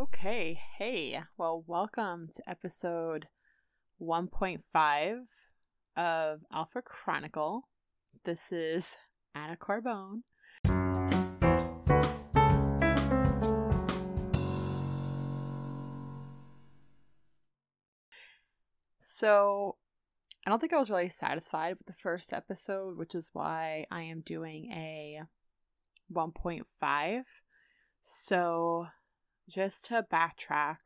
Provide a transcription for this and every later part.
Okay, hey, well, welcome to episode 1.5 of Alpha Chronicle. This is Anna Carbone. So, I don't think I was really satisfied with the first episode, which is why I am doing a 1.5. So, just to backtrack,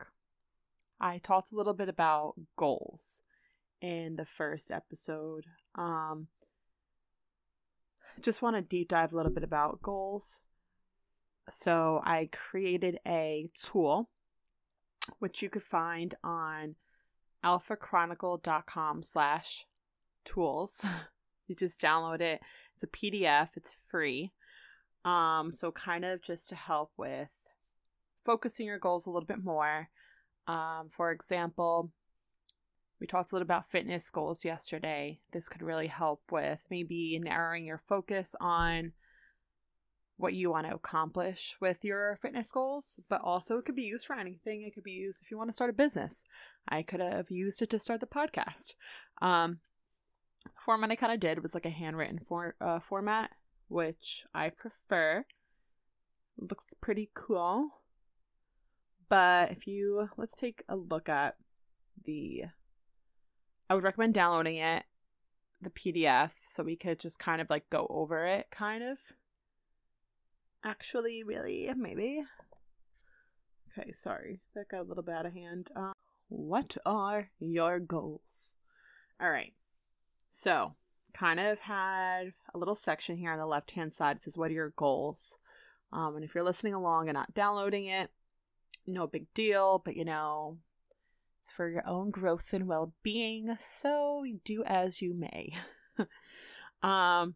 I talked a little bit about goals in the first episode. Um, just want to deep dive a little bit about goals. So, I created a tool which you could find on alphachronicle.com slash tools. you just download it. It's a PDF. It's free. Um, so kind of just to help with focusing your goals a little bit more. Um, for example, we talked a little about fitness goals yesterday. This could really help with maybe narrowing your focus on what you want to accomplish with your fitness goals, but also it could be used for anything. It could be used if you want to start a business. I could have used it to start the podcast. Um, the format I kind of did was like a handwritten for, uh, format, which I prefer. Looks pretty cool. But if you let's take a look at the I would recommend downloading it, the PDF, so we could just kind of like go over it kind of. Actually, really, maybe. Okay, sorry. That got a little bit out of hand. Uh, what are your goals? All right. So, kind of had a little section here on the left hand side. It says, What are your goals? Um, and if you're listening along and not downloading it, no big deal, but you know, it's for your own growth and well being, so do as you may. um,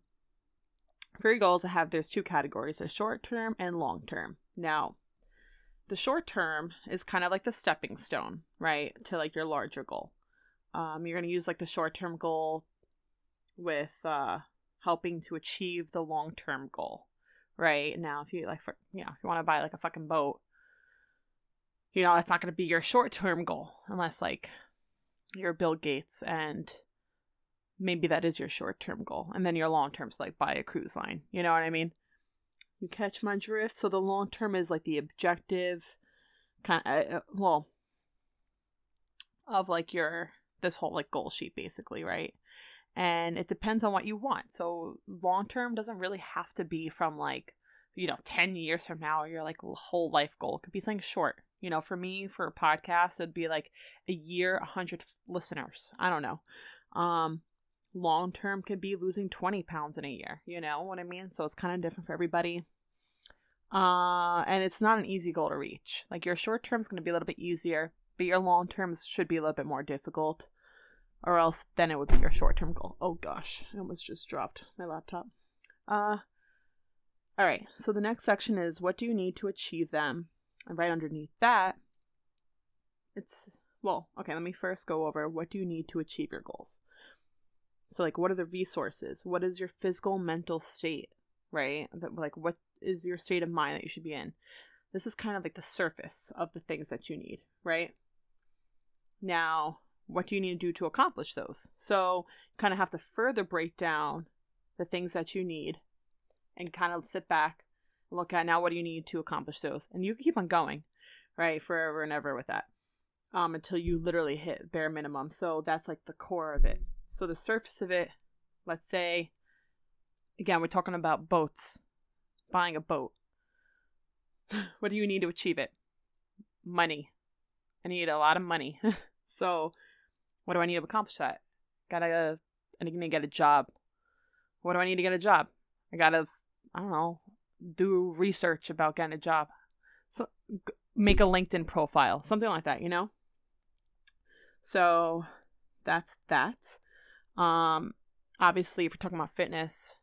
for your goals, I have there's two categories a short term and long term. Now, the short term is kind of like the stepping stone, right, to like your larger goal. Um, you're going to use like the short term goal with uh, helping to achieve the long term goal, right? Now, if you like, for you know, if you want to buy like a fucking boat, you know, that's not going to be your short term goal unless like you're Bill Gates and maybe that is your short term goal. And then your long term is like buy a cruise line. You know what I mean? You catch my drift. So the long term is like the objective kind of, uh, well, of like your, this whole like goal sheet basically, right? And it depends on what you want. So long term doesn't really have to be from like, you know, 10 years from now or your like whole life goal. It could be something short you know, for me, for a podcast, it'd be like a year, a hundred listeners. I don't know. Um, long term could be losing 20 pounds in a year. You know what I mean? So it's kind of different for everybody. Uh, and it's not an easy goal to reach. Like your short term is going to be a little bit easier, but your long terms should be a little bit more difficult, or else then it would be your short term goal. Oh gosh, I almost just dropped my laptop. Uh, all right. So the next section is what do you need to achieve them and right underneath that, it's, well, okay, let me first go over what do you need to achieve your goals. So, like, what are the resources? What is your physical, mental state, right? That Like, what is your state of mind that you should be in? This is kind of like the surface of the things that you need, right? Now, what do you need to do to accomplish those? So, you kind of have to further break down the things that you need and kind of sit back look at now what do you need to accomplish those? And you keep on going right forever and ever with that um until you literally hit bare minimum. So that's like the core of it. So the surface of it let's say again we're talking about boats buying a boat. What do you need to achieve it? Money. I need a lot of money. So what do i need to accomplish that? Gotta i need to get a job. What do i need to get a job? I gotta i don't know do research about getting a job. So make a LinkedIn profile, something like that, you know? So that's that. Um obviously if you're talking about fitness,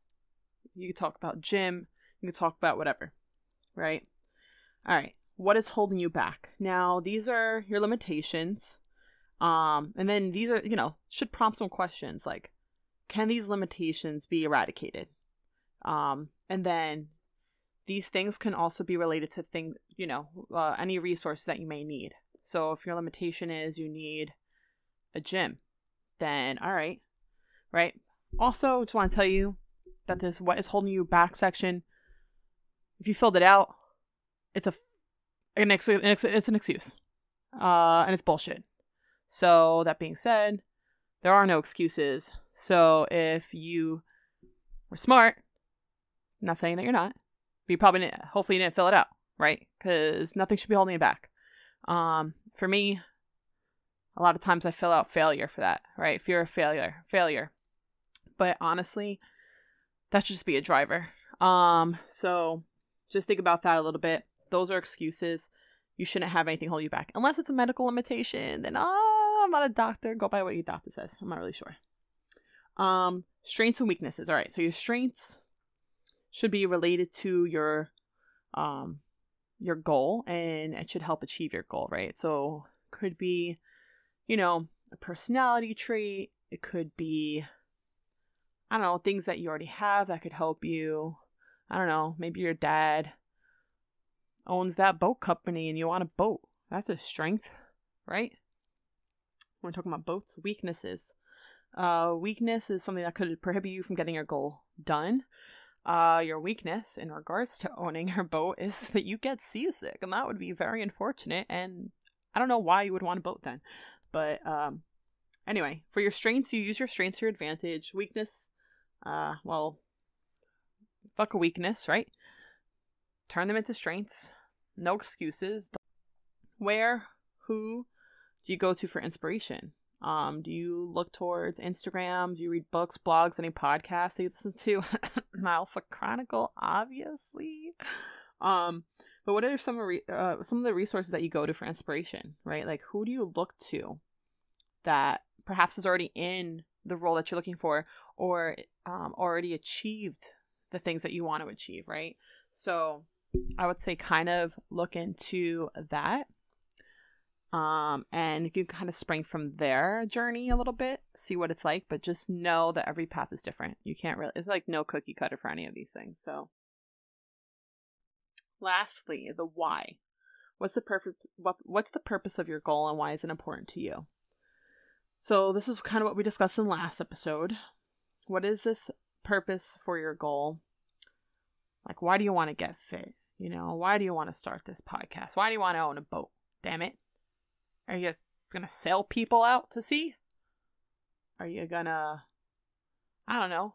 you can talk about gym, you can talk about whatever. Right? All right. What is holding you back? Now, these are your limitations. Um and then these are, you know, should prompt some questions like can these limitations be eradicated? Um and then these things can also be related to things, you know, uh, any resources that you may need. So if your limitation is you need a gym, then all right, right? Also, just want to tell you that this what is holding you back section. If you filled it out, it's a an ex- it's an excuse, uh, and it's bullshit. So that being said, there are no excuses. So if you were smart, I'm not saying that you're not, but you probably didn't, hopefully you didn't fill it out, right? Because nothing should be holding you back. Um, for me, a lot of times I fill out failure for that, right? Fear of failure, failure. But honestly, that should just be a driver. Um, so just think about that a little bit. Those are excuses. You shouldn't have anything hold you back. Unless it's a medical limitation, then oh, I'm not a doctor. Go by what your doctor says. I'm not really sure. Um, strengths and weaknesses. All right. So your strengths should be related to your um your goal and it should help achieve your goal, right? So could be, you know, a personality trait. It could be I don't know, things that you already have that could help you. I don't know, maybe your dad owns that boat company and you want a boat. That's a strength, right? We're talking about boats. Weaknesses. Uh, weakness is something that could prohibit you from getting your goal done. Uh, your weakness in regards to owning your boat is that you get seasick, and that would be very unfortunate. And I don't know why you would want a boat then, but um, anyway, for your strengths, you use your strengths to your advantage. Weakness, uh, well, fuck a weakness, right? Turn them into strengths. No excuses. Where, who do you go to for inspiration? Um, do you look towards Instagram? Do you read books, blogs, any podcasts that you listen to? Alpha Chronicle, obviously. Um, but what are some re- uh, some of the resources that you go to for inspiration? Right, like who do you look to that perhaps is already in the role that you're looking for, or um, already achieved the things that you want to achieve? Right. So I would say kind of look into that um, and you can kind of spring from their journey a little bit, see what it's like, but just know that every path is different. You can't really, it's like no cookie cutter for any of these things. So, lastly, the why. What's the perfect, what, what's the purpose of your goal and why is it important to you? So, this is kind of what we discussed in last episode. What is this purpose for your goal? Like, why do you want to get fit? You know, why do you want to start this podcast? Why do you want to own a boat? Damn it. Are you gonna sell people out to sea? Are you gonna I don't know.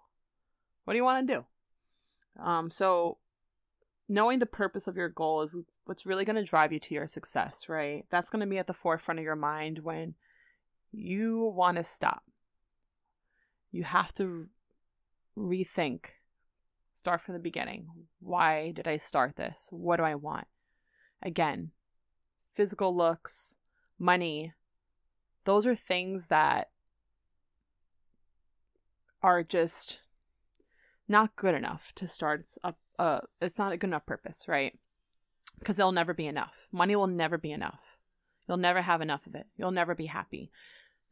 What do you want to do? Um so knowing the purpose of your goal is what's really going to drive you to your success, right? That's going to be at the forefront of your mind when you want to stop. You have to rethink. Start from the beginning. Why did I start this? What do I want? Again, physical looks, money, those are things that are just not good enough to start a, uh, it's not a good enough purpose, right? Because they'll never be enough. Money will never be enough. You'll never have enough of it. You'll never be happy.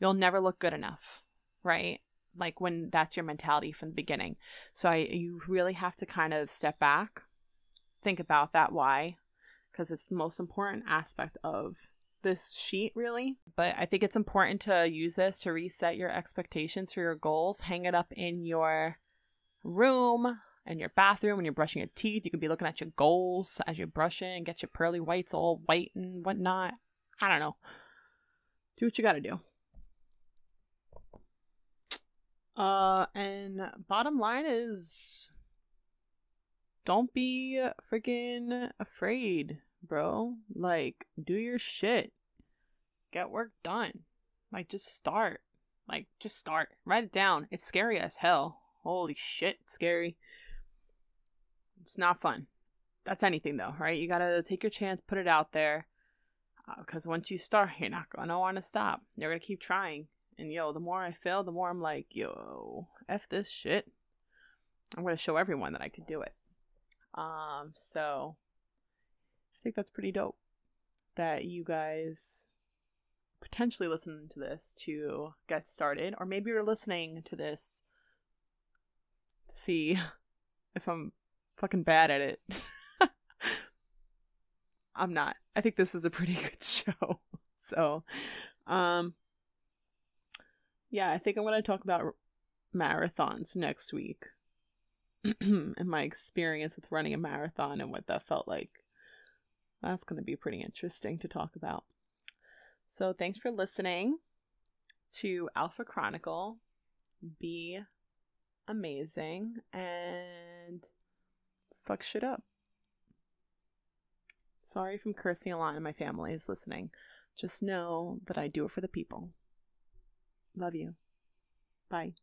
You'll never look good enough, right? Like when that's your mentality from the beginning. So I, you really have to kind of step back, think about that why, because it's the most important aspect of this sheet really, but I think it's important to use this to reset your expectations for your goals. Hang it up in your room and your bathroom when you're brushing your teeth. You could be looking at your goals as you're brushing and get your pearly whites all white and whatnot. I don't know. Do what you gotta do. Uh, and bottom line is don't be freaking afraid bro. Like, do your shit. Get work done. Like, just start. Like, just start. Write it down. It's scary as hell. Holy shit, scary. It's not fun. That's anything, though, right? You gotta take your chance, put it out there. Because uh, once you start, you're not gonna wanna stop. You're gonna keep trying. And yo, the more I fail, the more I'm like, yo, F this shit. I'm gonna show everyone that I could do it. Um, so think that's pretty dope that you guys potentially listen to this to get started, or maybe you're listening to this to see if I'm fucking bad at it. I'm not. I think this is a pretty good show. So, um, yeah, I think I'm going to talk about marathons next week and my experience with running a marathon and what that felt like. That's going to be pretty interesting to talk about. So, thanks for listening to Alpha Chronicle. Be amazing and fuck shit up. Sorry if I'm cursing a lot and my family is listening. Just know that I do it for the people. Love you. Bye.